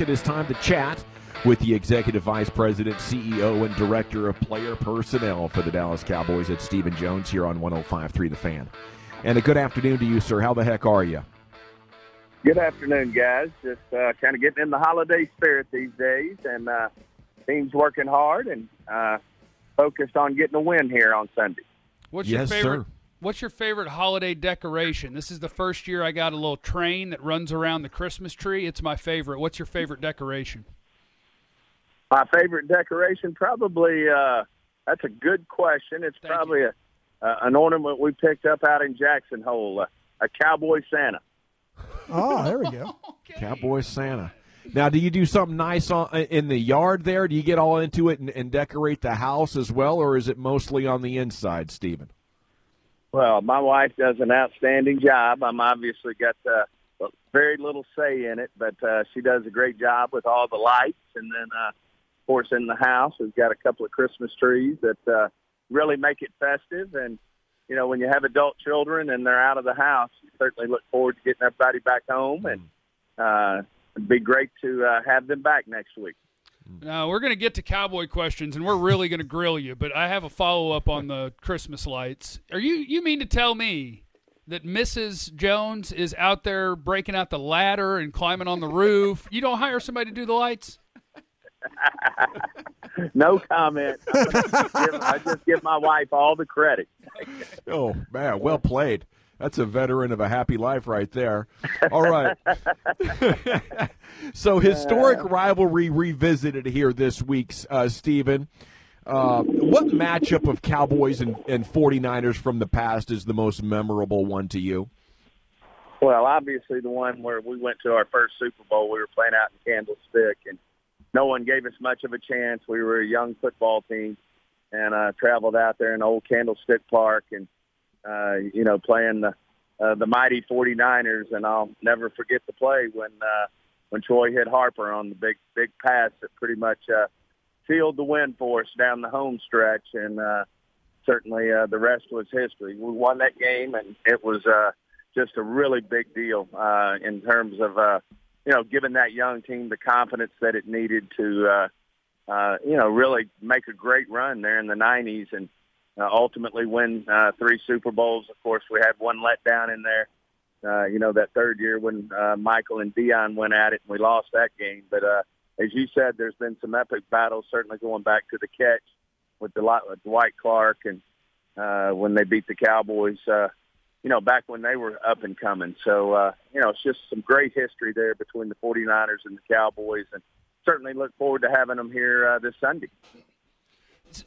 It is time to chat with the Executive Vice President, CEO, and Director of Player Personnel for the Dallas Cowboys at Stephen Jones here on 105.3 The Fan. And a good afternoon to you, sir. How the heck are you? Good afternoon, guys. Just uh, kind of getting in the holiday spirit these days, and uh, team's working hard and uh, focused on getting a win here on Sunday. What's yes, your favorite? sir. What's your favorite holiday decoration? This is the first year I got a little train that runs around the Christmas tree. It's my favorite. What's your favorite decoration? My favorite decoration, probably. Uh, that's a good question. It's Thank probably a, uh, an ornament we picked up out in Jackson Hole, uh, a cowboy Santa. Oh, there we go. Okay. Cowboy Santa. Now, do you do something nice on, in the yard there? Do you get all into it and, and decorate the house as well, or is it mostly on the inside, Stephen? Well, my wife does an outstanding job. I'm obviously got uh, very little say in it, but uh, she does a great job with all the lights. And then, uh, of course, in the house, we've got a couple of Christmas trees that uh, really make it festive. And you know, when you have adult children and they're out of the house, you certainly look forward to getting everybody back home. And uh, it'd be great to uh, have them back next week. Now we're going to get to cowboy questions, and we're really going to grill you. But I have a follow up on the Christmas lights. Are you you mean to tell me that Mrs. Jones is out there breaking out the ladder and climbing on the roof? You don't hire somebody to do the lights? No comment. I'm just give, I just give my wife all the credit. Oh, man, well played. That's a veteran of a happy life right there. All right. so, historic rivalry revisited here this week, uh, Stephen. Uh, what matchup of Cowboys and, and 49ers from the past is the most memorable one to you? Well, obviously the one where we went to our first Super Bowl, we were playing out in Candlestick, and no one gave us much of a chance. We were a young football team, and uh, traveled out there in old Candlestick Park, and uh, you know, playing the uh, the mighty 49ers. And I'll never forget the play when uh, when Troy hit Harper on the big big pass that pretty much uh, sealed the win for us down the home stretch, and uh, certainly uh, the rest was history. We won that game, and it was. Uh, just a really big deal uh, in terms of uh, you know giving that young team the confidence that it needed to uh, uh, you know really make a great run there in the 90s and uh, ultimately win uh, three Super Bowls. Of course, we had one letdown in there. Uh, you know that third year when uh, Michael and Deion went at it and we lost that game. But uh, as you said, there's been some epic battles. Certainly going back to the catch with Dwight Dwight Clark and uh, when they beat the Cowboys. Uh, you know, back when they were up and coming. So, uh, you know, it's just some great history there between the 49ers and the Cowboys, and certainly look forward to having them here uh, this Sunday.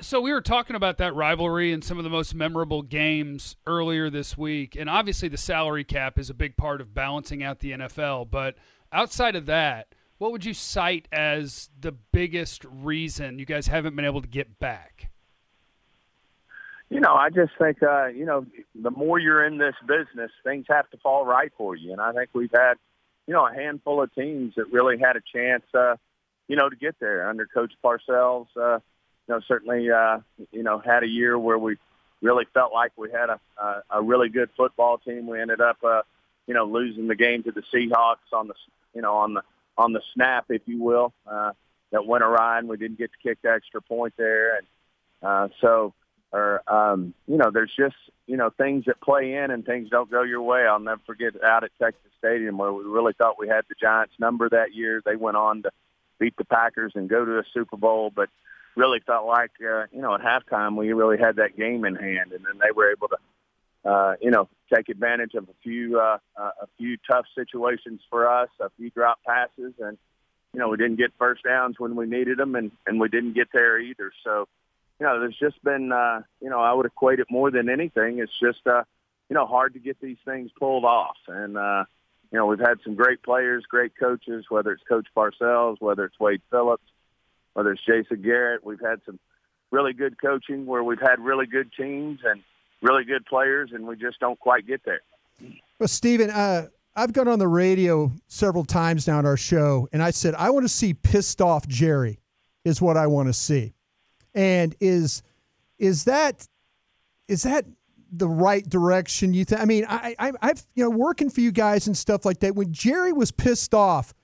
So we were talking about that rivalry and some of the most memorable games earlier this week, and obviously the salary cap is a big part of balancing out the NFL. But outside of that, what would you cite as the biggest reason you guys haven't been able to get back? You know, I just think, uh, you know, the more you're in this business, things have to fall right for you. And I think we've had, you know, a handful of teams that really had a chance, uh, you know, to get there under Coach Parcells. Uh, you know, certainly, uh, you know, had a year where we really felt like we had a, a, a really good football team. We ended up, uh, you know, losing the game to the Seahawks on the, you know, on the on the snap, if you will, uh, that went awry, and we didn't get to kick the extra point there, and uh, so or um, you know, there's just you know things that play in and things don't go your way. I'll never forget out at Texas Stadium where we really thought we had the Giants number that year. They went on to beat the Packers and go to a Super Bowl, but really felt like uh, you know at halftime we really had that game in hand, and then they were able to uh, you know take advantage of a few uh, uh, a few tough situations for us, a few drop passes, and you know we didn't get first downs when we needed them, and and we didn't get there either. So you know, there's just been, uh, you know, I would equate it more than anything. It's just, uh, you know, hard to get these things pulled off. And, uh, you know, we've had some great players, great coaches, whether it's Coach Parcells, whether it's Wade Phillips, whether it's Jason Garrett. We've had some really good coaching where we've had really good teams and really good players, and we just don't quite get there. Well, Stephen, uh, I've gone on the radio several times now on our show, and I said, I want to see pissed off Jerry, is what I want to see. And is is that is that the right direction you think? I mean, I, I I've you know working for you guys and stuff like that. When Jerry was pissed off,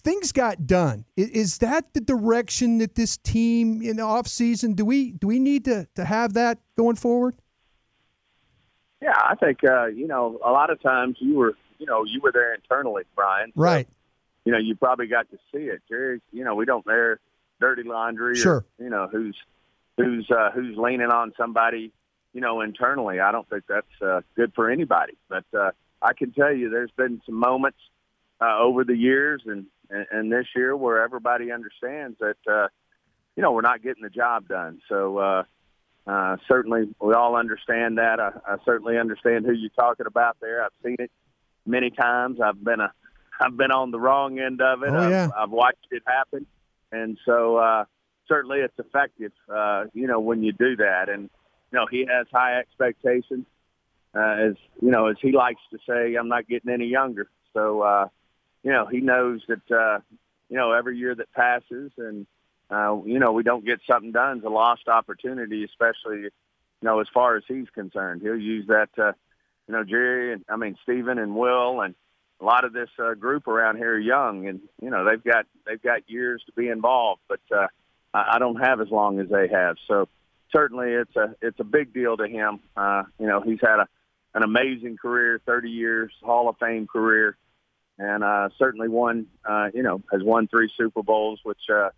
things got done. Is, that the direction that this team in the offseason, do we do we need to, to have that going forward? Yeah, I think uh, you know a lot of times you were you know you were there internally, Brian. So, right. You know you probably got to see it, Jerry. You know we don't air dirty laundry. Sure. Or, you know who's who's uh, who's leaning on somebody. You know internally, I don't think that's uh, good for anybody. But uh, I can tell you, there's been some moments uh, over the years, and, and and this year where everybody understands that uh, you know we're not getting the job done. So. Uh, uh, certainly, we all understand that. I, I certainly understand who you're talking about there. I've seen it many times. I've been a, I've been on the wrong end of it. Oh, yeah. I've, I've watched it happen, and so uh, certainly it's effective. Uh, you know when you do that, and you know he has high expectations. Uh, as you know, as he likes to say, I'm not getting any younger. So uh, you know he knows that uh, you know every year that passes and uh, you know, we don't get something done is a lost opportunity, especially, you know, as far as he's concerned. He'll use that, uh, you know, Jerry and I mean Stephen and Will and a lot of this uh, group around here are young, and you know they've got they've got years to be involved, but uh, I don't have as long as they have. So certainly it's a it's a big deal to him. Uh, you know, he's had a an amazing career, 30 years, Hall of Fame career, and uh, certainly won. Uh, you know, has won three Super Bowls, which uh,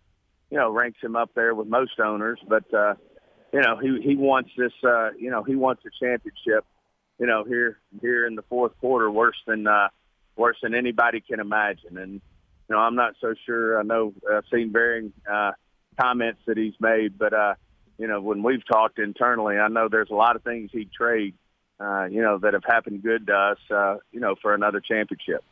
you know, ranks him up there with most owners. But uh, you know, he he wants this. Uh, you know, he wants a championship. You know, here here in the fourth quarter, worse than uh, worse than anybody can imagine. And you know, I'm not so sure. I know I've seen varying uh, comments that he's made, but uh, you know, when we've talked internally, I know there's a lot of things he'd trade. Uh, you know, that have happened good to us. Uh, you know, for another championship.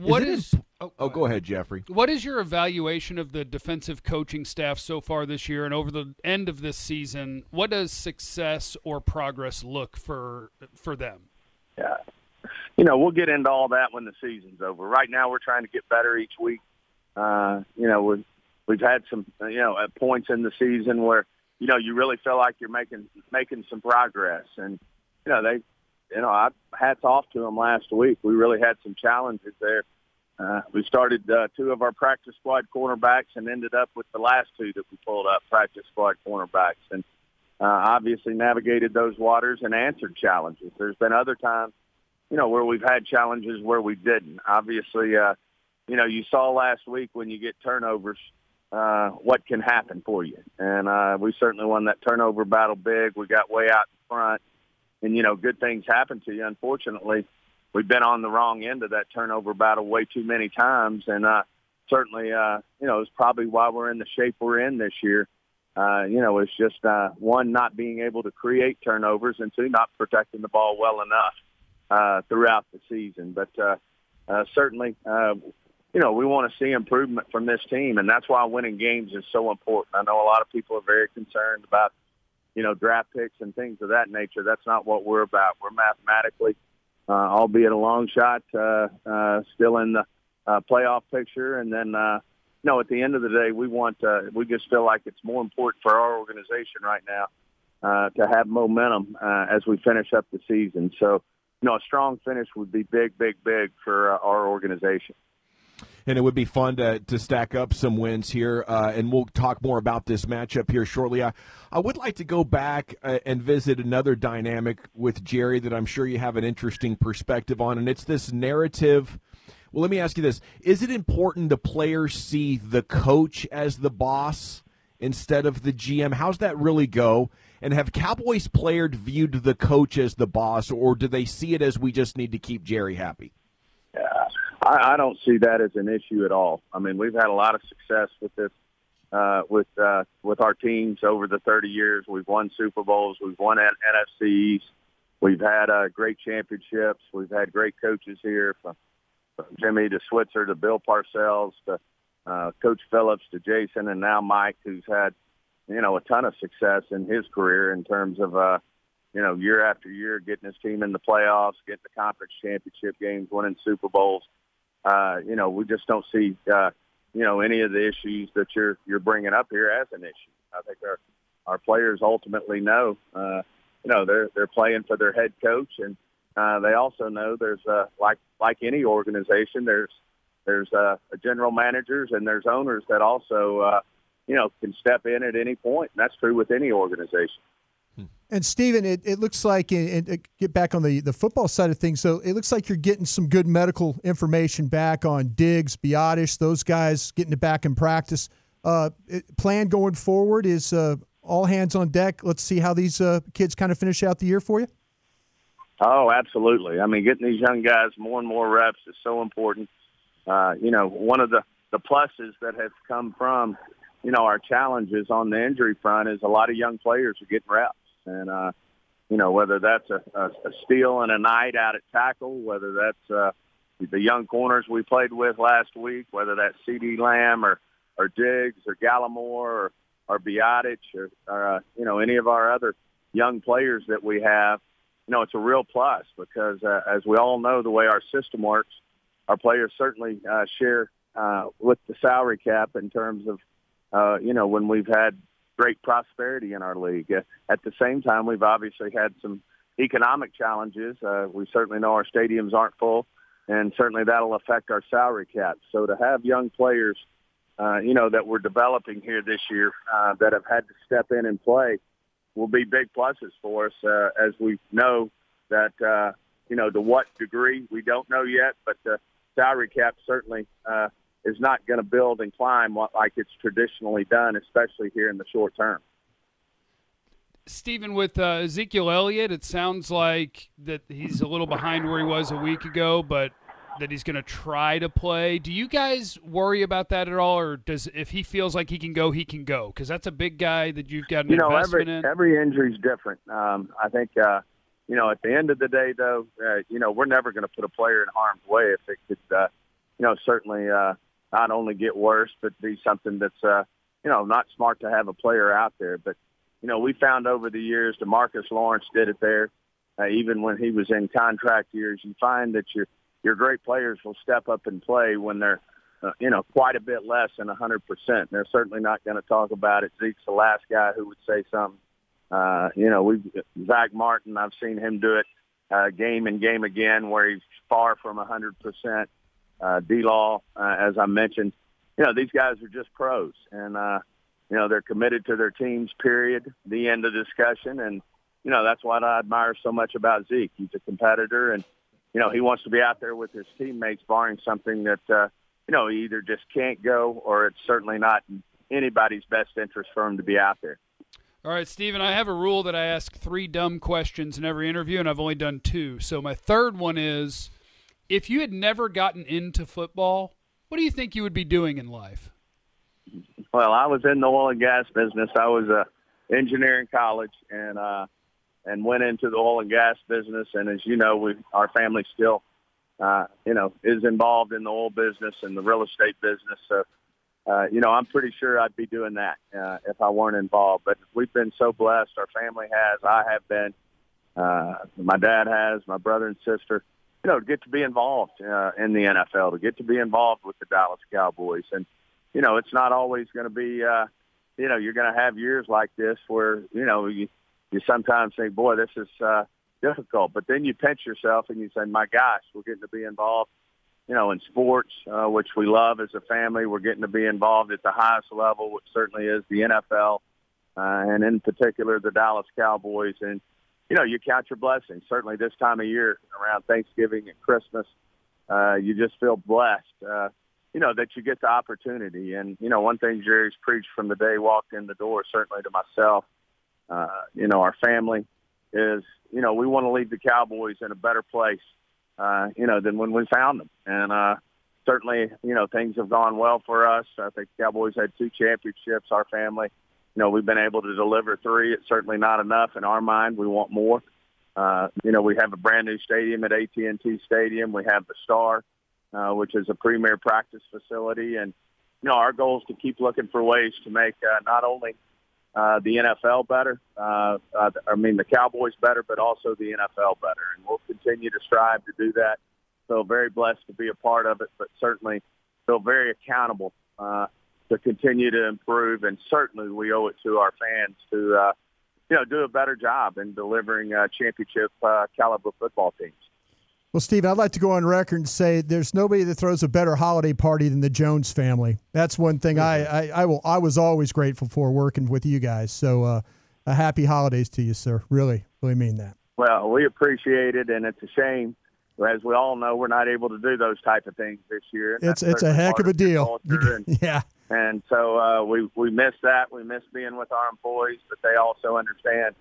What is, is oh, oh, go ahead, Jeffrey. What is your evaluation of the defensive coaching staff so far this year and over the end of this season? What does success or progress look for for them? Yeah, you know, we'll get into all that when the season's over. Right now, we're trying to get better each week. Uh, you know, we've we've had some you know at points in the season where you know you really feel like you're making making some progress, and you know they you know, I hats off to them last week. We really had some challenges there. Uh, we started uh, two of our practice squad cornerbacks and ended up with the last two that we pulled up, practice squad cornerbacks, and uh, obviously navigated those waters and answered challenges. There's been other times, you know, where we've had challenges where we didn't. Obviously, uh, you know, you saw last week when you get turnovers, uh, what can happen for you. And uh, we certainly won that turnover battle big. We got way out in front and you know good things happen to you. Unfortunately, we've been on the wrong end of that turnover battle way too many times, and uh, certainly uh, you know it's probably why we're in the shape we're in this year. Uh, you know, it's just uh, one not being able to create turnovers, and two not protecting the ball well enough uh, throughout the season. But uh, uh, certainly, uh, you know, we want to see improvement from this team, and that's why winning games is so important. I know a lot of people are very concerned about you know, draft picks and things of that nature. That's not what we're about. We're mathematically, uh, albeit a long shot, uh, uh, still in the uh, playoff picture. And then, uh, you at the end of the day, we want, uh, we just feel like it's more important for our organization right now uh, to have momentum uh, as we finish up the season. So, you know, a strong finish would be big, big, big for uh, our organization and it would be fun to, to stack up some wins here. Uh, and we'll talk more about this matchup here shortly. I, I would like to go back uh, and visit another dynamic with Jerry that I'm sure you have an interesting perspective on, and it's this narrative. Well, let me ask you this: Is it important the players see the coach as the boss instead of the GM? How's that really go? And have Cowboys players viewed the coach as the boss, or do they see it as we just need to keep Jerry happy? I, I don't see that as an issue at all. I mean, we've had a lot of success with this, uh, with uh, with our teams over the 30 years. We've won Super Bowls, we've won NFCs, we've had uh, great championships, we've had great coaches here from, from Jimmy to Switzer to Bill Parcells to uh, Coach Phillips to Jason, and now Mike, who's had you know a ton of success in his career in terms of. Uh, you know, year after year, getting his team in the playoffs, getting the conference championship games, winning Super Bowls uh, you know, we just don't see, uh, you know, any of the issues that you're you're bringing up here as an issue. I think our our players ultimately know, uh, you know, they're they're playing for their head coach, and uh, they also know there's uh, like like any organization, there's there's uh, general managers and there's owners that also, uh, you know, can step in at any point. And that's true with any organization. And Stephen, it, it looks like, and, and get back on the, the football side of things. So it looks like you're getting some good medical information back on Diggs, Biadasz, those guys getting it back in practice. Uh, it, plan going forward is uh, all hands on deck. Let's see how these uh, kids kind of finish out the year for you. Oh, absolutely. I mean, getting these young guys more and more reps is so important. Uh, you know, one of the, the pluses that has come from, you know, our challenges on the injury front is a lot of young players are getting reps and uh, you know whether that's a, a, a Steele and a Knight out at tackle, whether that's uh, the young corners we played with last week, whether that's CeeDee Lamb or or Diggs or Gallimore or or Biadasz or, or uh, you know any of our other young players that we have. You know, it's a real plus because uh, as we all know, the way our system works, our players certainly uh, share uh, with the salary cap in terms of uh, you know when we've had great prosperity in our league. Uh, at the same time, we've obviously had some economic challenges. Uh, we certainly know our stadiums aren't full, and certainly that'll affect our salary cap. So to have young players, uh, you know, that we're developing here this year uh, that have had to step in and play will be big pluses for us uh, as we know that, uh, you know, to what degree we don't know yet, but the salary cap certainly uh, is not going to build and climb like it's traditionally done, especially here in the short term. Stephen, with uh, Ezekiel Elliott, it sounds like that he's a little behind where he was a week ago, but that he's going to try to play. Do you guys worry about that at all, or does if he feels like he can go, he can go? Because that's a big guy that you've got an you know, investment every, in. Every injury is different. Um, I think, uh, you know, at the end of the day, though, uh, you know, we're never going to put a player in harm's way if it could, uh, you know, certainly uh, not only get worse, but be something that's, uh, you know, not smart to have a player out there. But, you know, we found over the years, Demarcus Lawrence did it there. Uh, even when he was in contract years, you find that your your great players will step up and play when they're, uh, you know, quite a bit less than 100%. They're certainly not going to talk about it. Zeke's the last guy who would say something. Uh, you know, we Zack Martin, I've seen him do it uh, game and game again where he's far from 100% uh, D-Law, uh, as I mentioned, you know, these guys are just pros and, uh, you know, they're committed to their teams, period, the end of discussion. And, you know, that's what I admire so much about Zeke. He's a competitor and, you know, he wants to be out there with his teammates, barring something that, uh, you know, he either just can't go or it's certainly not in anybody's best interest for him to be out there. All right, Stephen, I have a rule that I ask three dumb questions in every interview, and I've only done two. So my third one is if you had never gotten into football, what do you think you would be doing in life? Well, I was in the oil and gas business. I was a engineer in college and uh and went into the oil and gas business and as you know, we our family still uh you know is involved in the oil business and the real estate business. So uh, you know, I'm pretty sure I'd be doing that uh, if I weren't involved. But we've been so blessed. Our family has. I have been. Uh, my dad has. My brother and sister you know, to get to be involved uh, in the NFL, to get to be involved with the Dallas Cowboys. And, you know, it's not always going to be, uh, you know, you're going to have years like this where, you know, you, you sometimes think, boy, this is uh, difficult. But then you pinch yourself and you say, my gosh, we're getting to be involved, you know, in sports, uh, which we love as a family. We're getting to be involved at the highest level, which certainly is the NFL, uh, and in particular the Dallas Cowboys. And, you know, you count your blessings. Certainly this time of year around Thanksgiving and Christmas, uh, you just feel blessed, uh, you know, that you get the opportunity. And, you know, one thing Jerry's preached from the day he walked in the door, certainly to myself, uh, you know, our family is, you know, we want to leave the Cowboys in a better place, uh, you know, than when we found them. And, uh, certainly, you know, things have gone well for us. I think Cowboys had two championships, our family you know, we've been able to deliver three. It's certainly not enough in our mind. We want more. Uh, you know, we have a brand new stadium at AT&T Stadium. We have the Star, uh, which is a premier practice facility, and you know, our goal is to keep looking for ways to make uh, not only uh, the NFL better, uh, uh, I mean the Cowboys better, but also the NFL better, and we'll continue to strive to do that. So very blessed to be a part of it, but certainly feel very accountable uh, to continue to improve, and certainly we owe it to our fans to uh, you know do a better job in delivering uh, championship uh, caliber football teams. Well, Steve, I'd like to go on record and say there's nobody that throws a better holiday party than the Jones family. That's one thing I, I, I will I was always grateful for working with you guys. So, uh, a happy holidays to you, sir. Really, really mean that. Well, we appreciate it, and it's a shame. As we all know, we're not able to do those type of things this year. It's it's a heck of a deal. And, yeah. And so uh, we we miss that. We miss being with our employees, but they also understand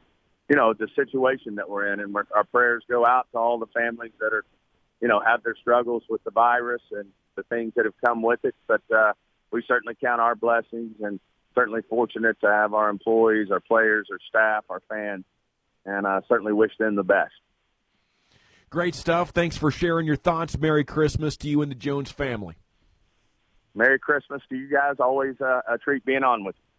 you know, the situation that we're in. And we're, our prayers go out to all the families that are, you know, have their struggles with the virus and the things that have come with it. But uh, we certainly count our blessings and certainly fortunate to have our employees, our players, our staff, our fans, and I certainly wish them the best. Great stuff. Thanks for sharing your thoughts. Merry Christmas to you and the Jones family. Merry Christmas to you guys. Always uh, a treat being on with you.